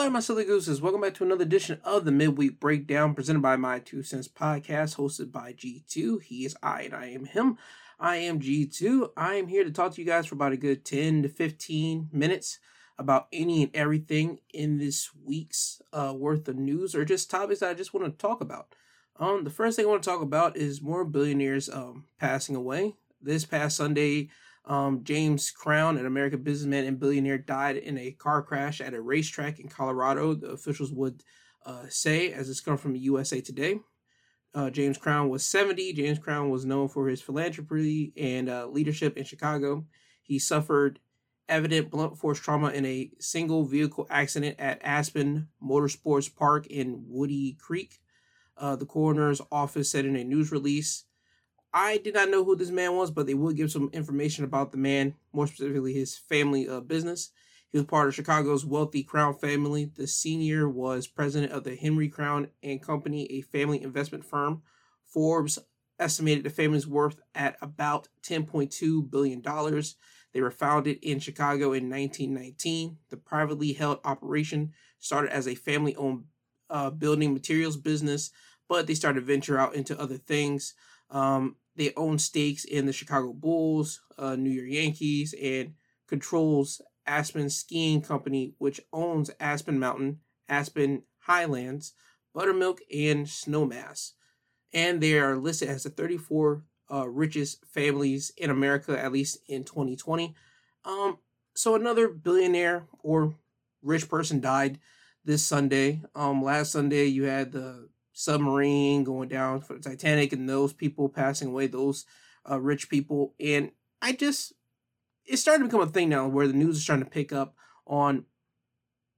Hello, my silly gooses. Welcome back to another edition of the Midweek Breakdown presented by My Two Cents Podcast, hosted by G2. He is I, and I am him. I am G2. I am here to talk to you guys for about a good 10 to 15 minutes about any and everything in this week's uh, worth of news or just topics that I just want to talk about. Um, the first thing I want to talk about is more billionaires um, passing away. This past Sunday, um, James Crown, an American businessman and billionaire, died in a car crash at a racetrack in Colorado. The officials would uh, say, as it's come from USA Today. Uh, James Crown was 70. James Crown was known for his philanthropy and uh, leadership in Chicago. He suffered evident blunt force trauma in a single vehicle accident at Aspen Motorsports Park in Woody Creek. Uh, the coroner's office said in a news release I did not know who this man was, but they would give some information about the man, more specifically his family uh, business. He was part of Chicago's wealthy Crown family. The senior was president of the Henry Crown and Company, a family investment firm. Forbes estimated the family's worth at about $10.2 billion. They were founded in Chicago in 1919. The privately held operation started as a family owned uh, building materials business, but they started to venture out into other things. Um, they own stakes in the Chicago Bulls, uh, New York Yankees, and controls Aspen Skiing Company, which owns Aspen Mountain, Aspen Highlands, Buttermilk, and Snowmass. And they are listed as the 34 uh, richest families in America, at least in 2020. Um, so another billionaire or rich person died this Sunday. Um, last Sunday you had the submarine going down for the Titanic and those people passing away, those uh, rich people. And I just, it's starting to become a thing now where the news is trying to pick up on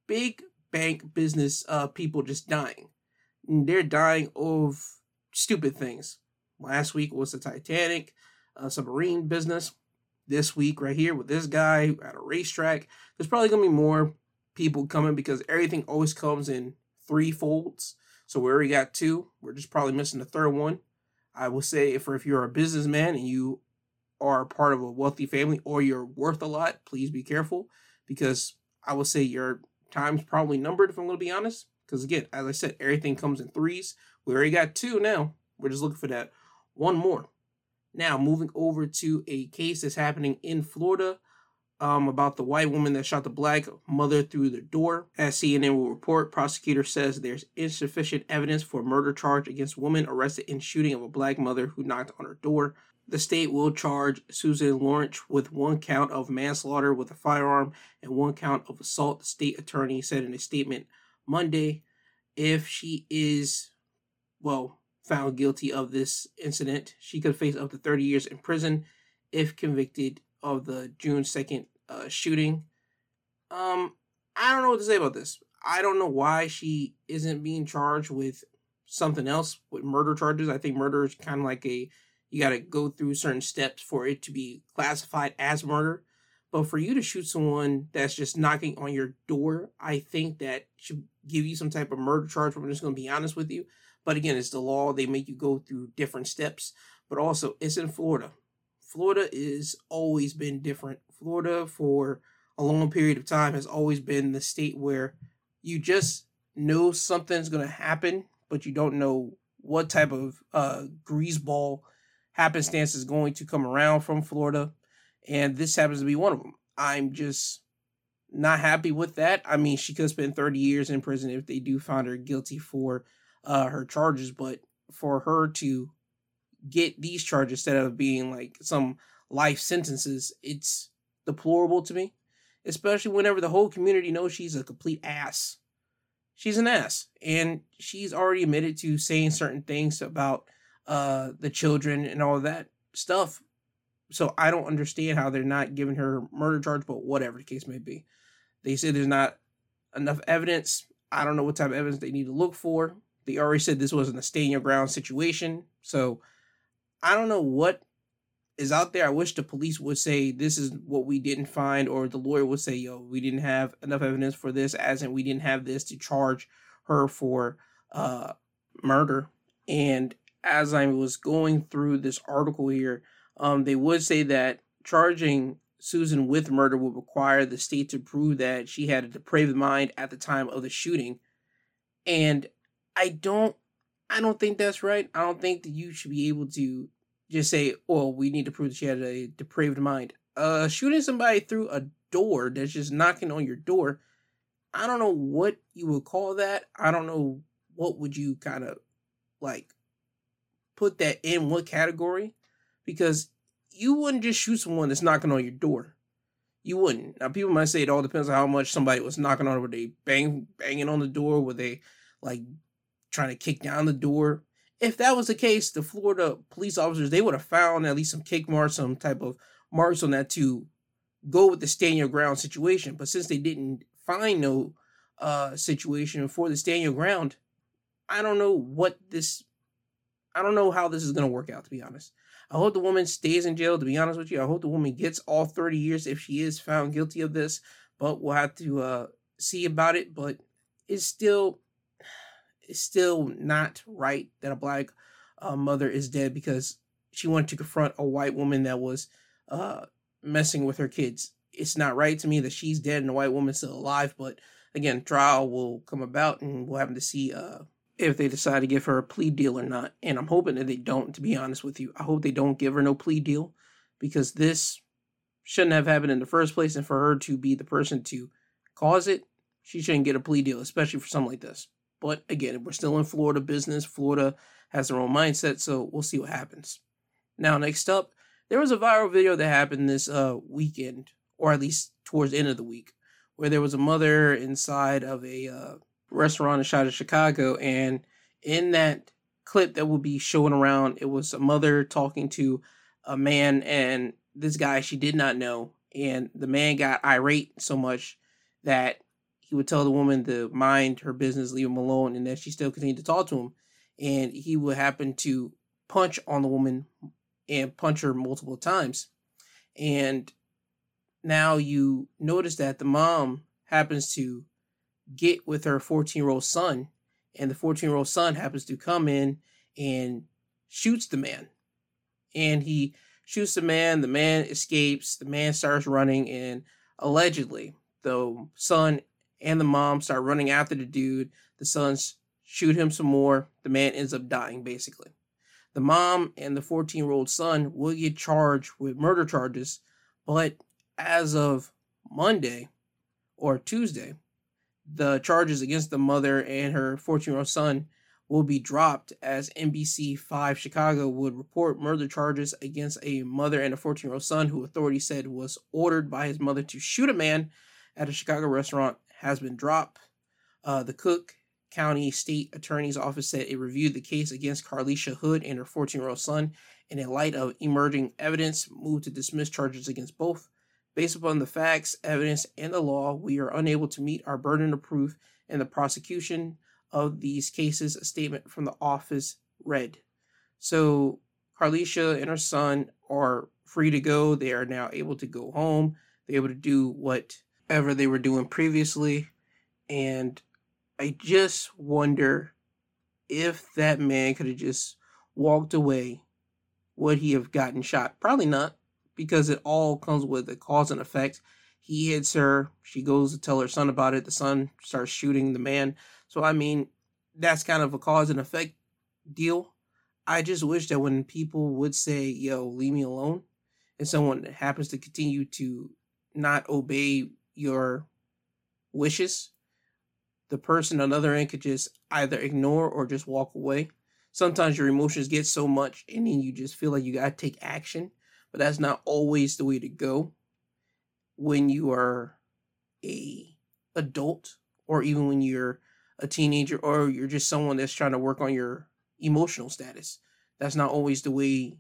big bank business uh, people just dying. And they're dying of stupid things. Last week was the Titanic uh, submarine business. This week, right here, with this guy at a racetrack, there's probably gonna be more people coming because everything always comes in three folds. So we already got two. We're just probably missing the third one. I will say if if you're a businessman and you are part of a wealthy family or you're worth a lot, please be careful because I will say your time's probably numbered if I'm going to be honest. Because again, as I said, everything comes in threes. We already got two now. We're just looking for that one more. Now, moving over to a case that's happening in Florida um, about the white woman that shot the black mother through the door. As CNN will report, prosecutor says there's insufficient evidence for a murder charge against woman arrested in shooting of a black mother who knocked on her door. The state will charge Susan Lorincz with one count of manslaughter with a firearm and one count of assault, the state attorney said in a statement Monday. If she is, well, found guilty of this incident, she could face up to 30 years in prison if convicted of the June 2nd uh, shooting. Um, I don't know what to say about this. I don't know why she isn't being charged with something else with murder charges. I think murder is kind of like a you got to go through certain steps for it to be classified as murder. But for you to shoot someone that's just knocking on your door, I think that should give you some type of murder charge. I'm just going to be honest with you. But again, it's the law. They make you go through different steps. But also, it's in Florida. Florida is always been different. Florida for a long period of time has always been the state where you just know something's going to happen, but you don't know what type of uh, greaseball happenstance is going to come around from Florida. And this happens to be one of them. I'm just not happy with that. I mean, she could spend 30 years in prison if they do find her guilty for uh, her charges, but for her to get these charges instead of being like some life sentences, it's deplorable to me. Especially whenever the whole community knows she's a complete ass. She's an ass. And she's already admitted to saying certain things about uh the children and all that stuff. So I don't understand how they're not giving her murder charge, but whatever the case may be. They said there's not enough evidence. I don't know what type of evidence they need to look for. They already said this wasn't a stay in your ground situation. So I don't know what is out there. I wish the police would say this is what we didn't find, or the lawyer would say, yo, we didn't have enough evidence for this, as in we didn't have this to charge her for uh, murder. And as I was going through this article here, um, they would say that charging Susan with murder would require the state to prove that she had a depraved mind at the time of the shooting. And I don't I don't think that's right. I don't think that you should be able to just say, "Oh, we need to prove that she had a depraved mind." Uh shooting somebody through a door that's just knocking on your door. I don't know what you would call that. I don't know what would you kind of like put that in what category because you wouldn't just shoot someone that's knocking on your door. You wouldn't. Now people might say it all depends on how much somebody was knocking on. Were they bang banging on the door? Were they like trying to kick down the door? If that was the case, the Florida police officers they would have found at least some kick marks, some type of marks on that to go with the stand your ground situation. But since they didn't find no uh situation for the stand your ground, I don't know what this I don't know how this is gonna work out to be honest. I hope the woman stays in jail, to be honest with you. I hope the woman gets all 30 years if she is found guilty of this, but we'll have to uh see about it. But it's still it's still not right that a black uh, mother is dead because she wanted to confront a white woman that was uh messing with her kids. It's not right to me that she's dead and the white woman's still alive, but again, trial will come about and we'll have to see uh, if they decide to give her a plea deal or not. And I'm hoping that they don't, to be honest with you. I hope they don't give her no plea deal because this shouldn't have happened in the first place. And for her to be the person to cause it, she shouldn't get a plea deal, especially for something like this. But again, we're still in Florida business. Florida has their own mindset, so we'll see what happens. Now, next up, there was a viral video that happened this uh, weekend, or at least towards the end of the week, where there was a mother inside of a uh, restaurant inside of Chicago, and in that clip that will be showing around, it was a mother talking to a man, and this guy she did not know, and the man got irate so much that he would tell the woman to mind her business, leave him alone, and that she still continued to talk to him, and he would happen to punch on the woman and punch her multiple times. And now you notice that the mom happens to get with her 14 year old son, and the 14 year old son happens to come in and shoots the man. And he shoots the man, the man escapes, the man starts running, and allegedly, the son and the mom start running after the dude. The sons shoot him some more. The man ends up dying, basically. The mom and the 14 year old son will get charged with murder charges, but as of Monday or Tuesday, the charges against the mother and her 14 year old son will be dropped as NBC 5 Chicago would report murder charges against a mother and a 14 year old son who authorities said was ordered by his mother to shoot a man at a Chicago restaurant has been dropped. Uh, the cook County State Attorney's Office said it reviewed the case against Carlisha Hood and her 14 year old son, and in light of emerging evidence, moved to dismiss charges against both. Based upon the facts, evidence, and the law, we are unable to meet our burden of proof in the prosecution of these cases, a statement from the office read. So, Carlisha and her son are free to go. They are now able to go home. They're able to do they were doing previously. And I just wonder if that man could have just walked away, would he have gotten shot? Probably not, because it all comes with a cause and effect. He hits her, she goes to tell her son about it, the son starts shooting the man. So, I mean, that's kind of a cause and effect deal. I just wish that when people would say, yo, leave me alone, and someone happens to continue to not obey your wishes, the person on the other end could just either ignore or just walk away. Sometimes your emotions get so much and then you just feel like you gotta take action, but that's not always the way to go when you are a adult or even when you're a teenager or you're just someone that's trying to work on your emotional status. That's not always the way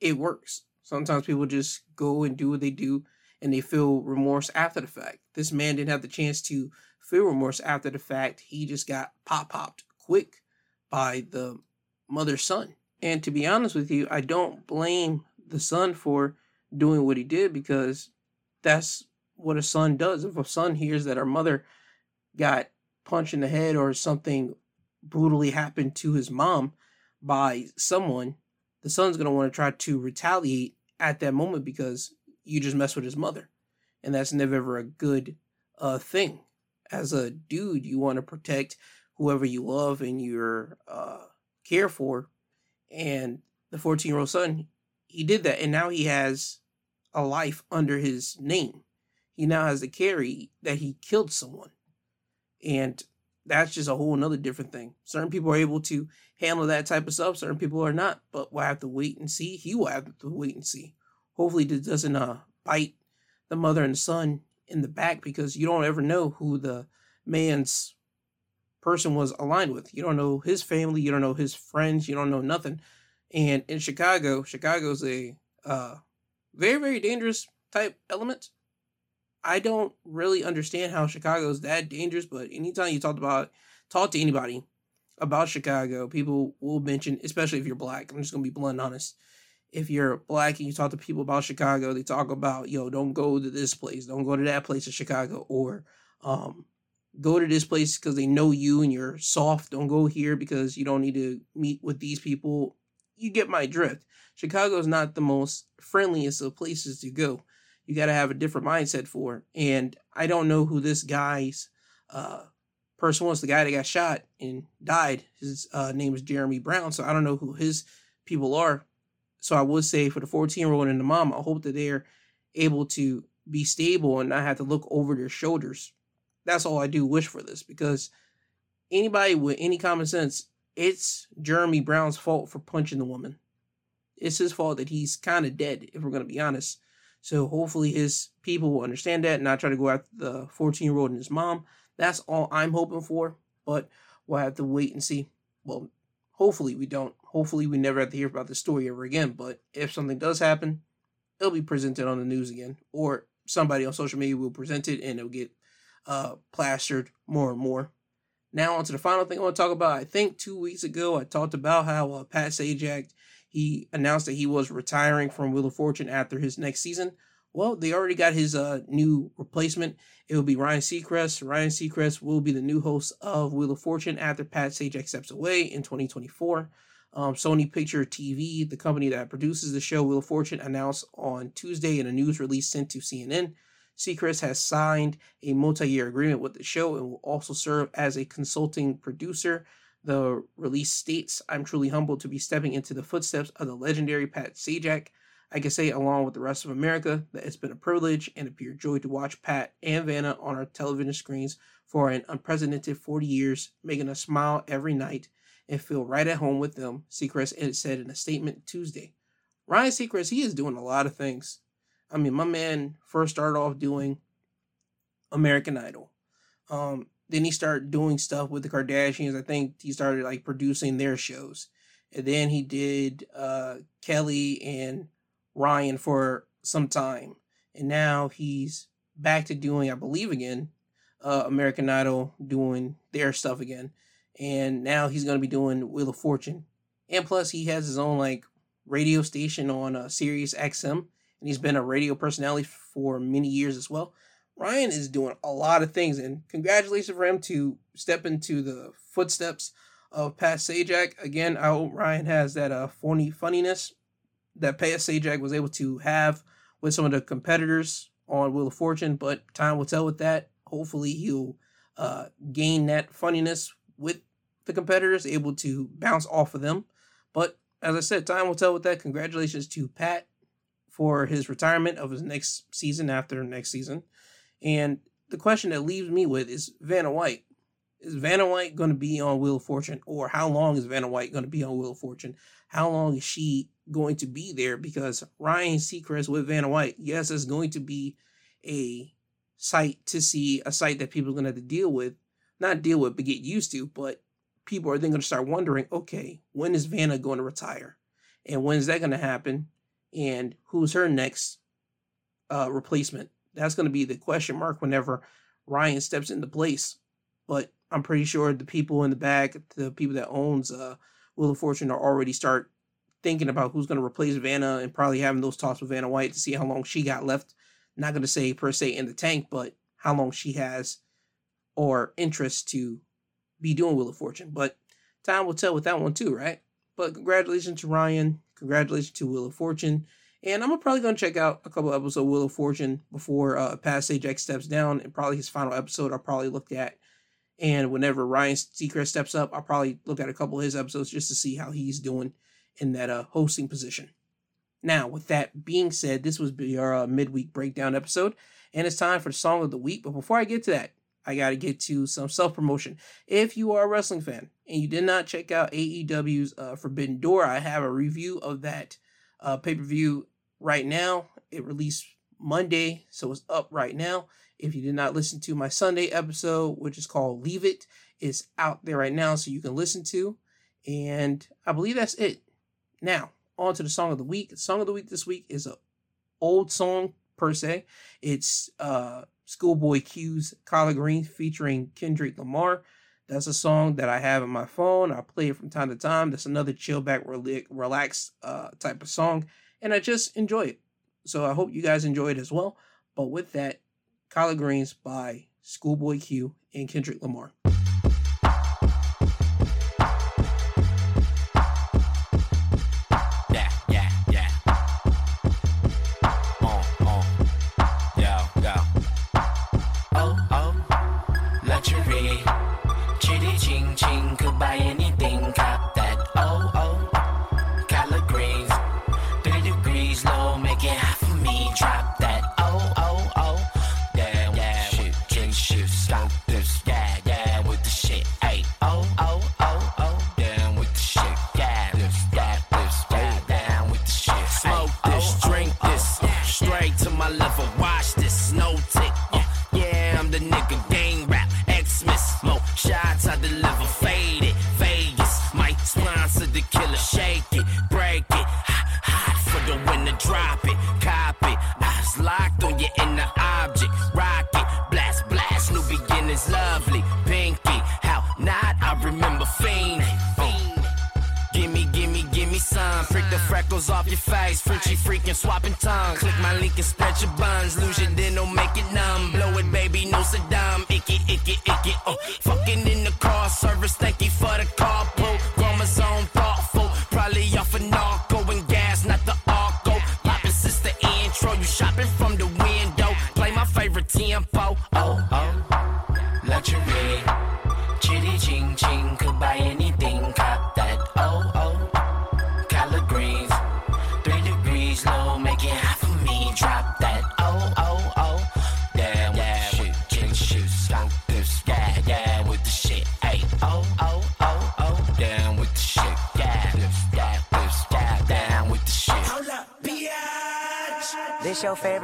it works. Sometimes people just go and do what they do and they feel remorse after the fact. This man didn't have the chance to feel remorse after the fact. He just got pop popped quick by the mother's son. And to be honest with you, I don't blame the son for doing what he did because that's what a son does. If a son hears that our mother got punched in the head or something brutally happened to his mom by someone, the son's going to want to try to retaliate at that moment because you just mess with his mother. And that's never ever a good uh, thing. As a dude, you want to protect whoever you love and you're uh, care for. And the 14 year old son, he did that. And now he has a life under his name. He now has to carry that he killed someone. And that's just a whole another different thing. Certain people are able to handle that type of stuff, certain people are not. But we'll have to wait and see. He will have to wait and see. Hopefully, this doesn't uh, bite the mother and son in the back because you don't ever know who the man's person was aligned with. You don't know his family, you don't know his friends, you don't know nothing. And in Chicago, Chicago's a uh, very, very dangerous type element. I don't really understand how Chicago is that dangerous, but anytime you talk about talk to anybody about Chicago, people will mention, especially if you're black. I'm just gonna be blunt honest. If you're black and you talk to people about Chicago, they talk about, yo, don't go to this place, don't go to that place in Chicago, or um, go to this place because they know you and you're soft. Don't go here because you don't need to meet with these people. You get my drift. Chicago is not the most friendliest of places to go. You got to have a different mindset for. And I don't know who this guy's uh, person was. The guy that got shot and died. His uh, name is Jeremy Brown. So I don't know who his people are. So I would say for the 14 year old and the mom, I hope that they're able to be stable and not have to look over their shoulders that's all I do wish for this because anybody with any common sense, it's Jeremy Brown's fault for punching the woman. It's his fault that he's kind of dead, if we're going to be honest. So hopefully his people will understand that and not try to go after the 14 year old and his mom. That's all I'm hoping for, but we'll have to wait and see. Well, hopefully we don't. Hopefully we never have to hear about the story ever again. But if something does happen, it'll be presented on the news again, or somebody on social media will present it and it'll get uh, plastered more and more. Now on to the final thing I want to talk about. I think two weeks ago I talked about how uh, Pat Sajak he announced that he was retiring from Wheel of Fortune after his next season. Well, they already got his uh, new replacement. It will be Ryan Seacrest. Ryan Seacrest will be the new host of Wheel of Fortune after Pat Sajak steps away in 2024. Um, Sony Picture TV, the company that produces the show Wheel of Fortune, announced on Tuesday in a news release sent to CNN Seacrest has signed a multi year agreement with the show and will also serve as a consulting producer. The release states, I'm truly humbled to be stepping into the footsteps of the legendary Pat Sajak. I can say, along with the rest of America, that it's been a privilege and a pure joy to watch Pat and Vanna on our television screens for an unprecedented 40 years, making us smile every night and feel right at home with them, Seacrest said in a statement Tuesday. Ryan Seacrest, he is doing a lot of things. I mean, my man first started off doing American Idol. Um, then he started doing stuff with the Kardashians. I think he started like producing their shows. And then he did uh, Kelly and Ryan for some time. And now he's back to doing, I believe, again, uh, American Idol, doing their stuff again. And now he's going to be doing Wheel of Fortune. And plus, he has his own like radio station on uh, Sirius XM and he's been a radio personality for many years as well. Ryan is doing a lot of things, and congratulations for him to step into the footsteps of Pat Sajak. Again, I hope Ryan has that uh, funny funniness that Pat Sajak was able to have with some of the competitors on Wheel of Fortune, but time will tell with that. Hopefully, he'll uh, gain that funniness with the competitors, able to bounce off of them. But as I said, time will tell with that. Congratulations to Pat for his retirement of his next season after next season. And the question that leaves me with is Vanna White. Is Vanna White going to be on Wheel of Fortune? Or how long is Vanna White going to be on Wheel of Fortune? How long is she going to be there? Because Ryan Seacrest with Vanna White, yes, it's going to be a sight to see, a sight that people are going to have to deal with. Not deal with, but get used to. But people are then going to start wondering okay, when is Vanna going to retire? And when is that going to happen? and who's her next uh, replacement? That's going to be the question mark whenever Ryan steps into place. But I'm pretty sure the people in the back, the people that owns uh, Wheel of Fortune, are already start thinking about who's going to replace Vanna and probably having those talks with Vanna White to see how long she got left. Not going to say per se in the tank, but how long she has or interest to be doing Wheel of Fortune. But time will tell with that one too, right? But congratulations to Ryan. Congratulations to Wheel of Fortune. And I'm probably going to check out a couple episodes of Wheel of Fortune before uh, Pat Sajak steps down, and probably his final episode I'll probably look at. And whenever Ryan Seacrest steps up, I'll probably look at a couple of his episodes just to see how he's doing in that uh, hosting position. Now, with that being said, this was our uh, midweek breakdown episode, and it's time for the song of the week. But before I get to that, I got to get to some self promotion. If you are a wrestling fan and you did not check out AEW's uh, Forbidden Door, I have a review of that uh, pay per view right now. It released Monday, so it's up right now. If you did not listen to my Sunday episode, which is called Leave It, it's out there right now, so you can listen to. And I believe that's it. Now, on to the song of the week. The song of the week this week is a old song per se. It's uh Schoolboy Q's Collard Green featuring Kendrick Lamar. That's a song that I have in my phone. I play it from time to time. That's another chill back, relaxed uh, type of song, and I just enjoy it. So I hope you guys enjoy it as well. But with that, Collard Greens by Schoolboy Q and Kendrick Lamar. luxury. This your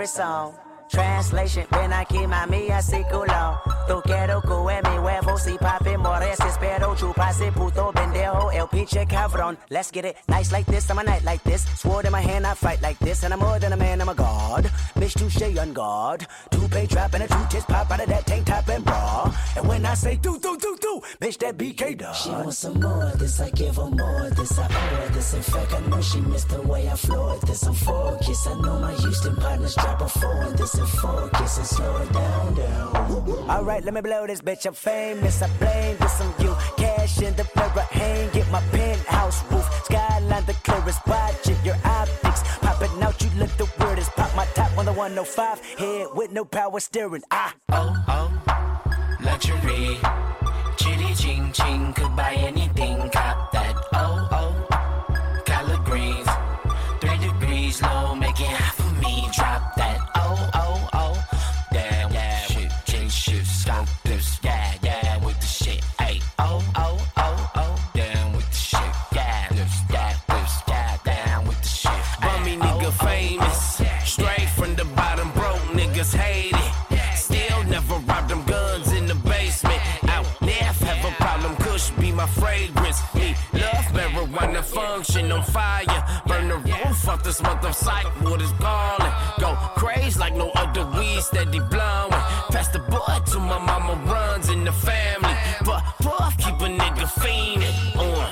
favorite song. Translation, ven aquí mami así culo. Tú quiero que mi huevo si papi mores espero chupase puto pendejo el pinche cabrón. Let's get it nice like this, I'm a night like this. Sword in my hand, I fight like this, and I'm more than a man, I'm a god. Bitch, touche on guard. Two pay trap and a two tits pop out of that tank top and bra. And when I say do do do, bitch, that BK dog. She wants some more this, I give her more this, I owe her this. In fact, I know she missed the way I floored this. I'm focused, I know my Houston partners drop a four this and focus and slow it down, down. Alright, let me blow this bitch, I'm famous, I blame this on you. Cash in the mirror, hang, get my penthouse roof. Skyline the clearest, watching your optics. Popping out, you look the weirdest. Pop my top on the 105, head with no power steering. Ah, oh, oh, luxury. Chitty ching ching, could buy anything, cop that. My mama runs in the family. But puff keep a nigga fiending on.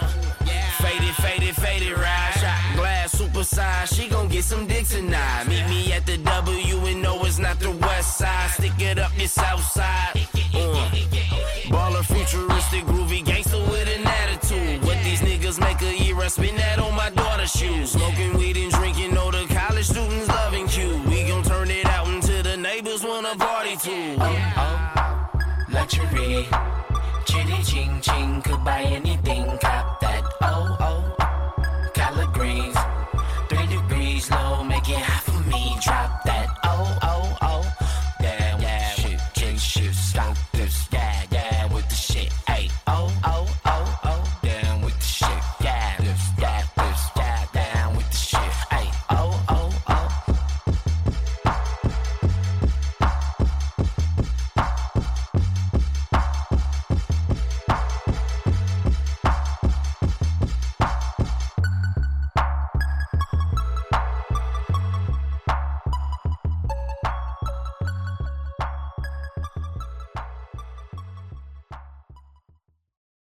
Faded, faded, faded, ride shot glass super size. She gon' get some dick tonight. Meet me at the W and no, it's not the west side. Stick it up your south side. Uh. Baller, futuristic, groovy gangster with an attitude. What these niggas make a year, I spend that on my daughter's shoes. Smoking luxury. Chitty ching ching anything, cap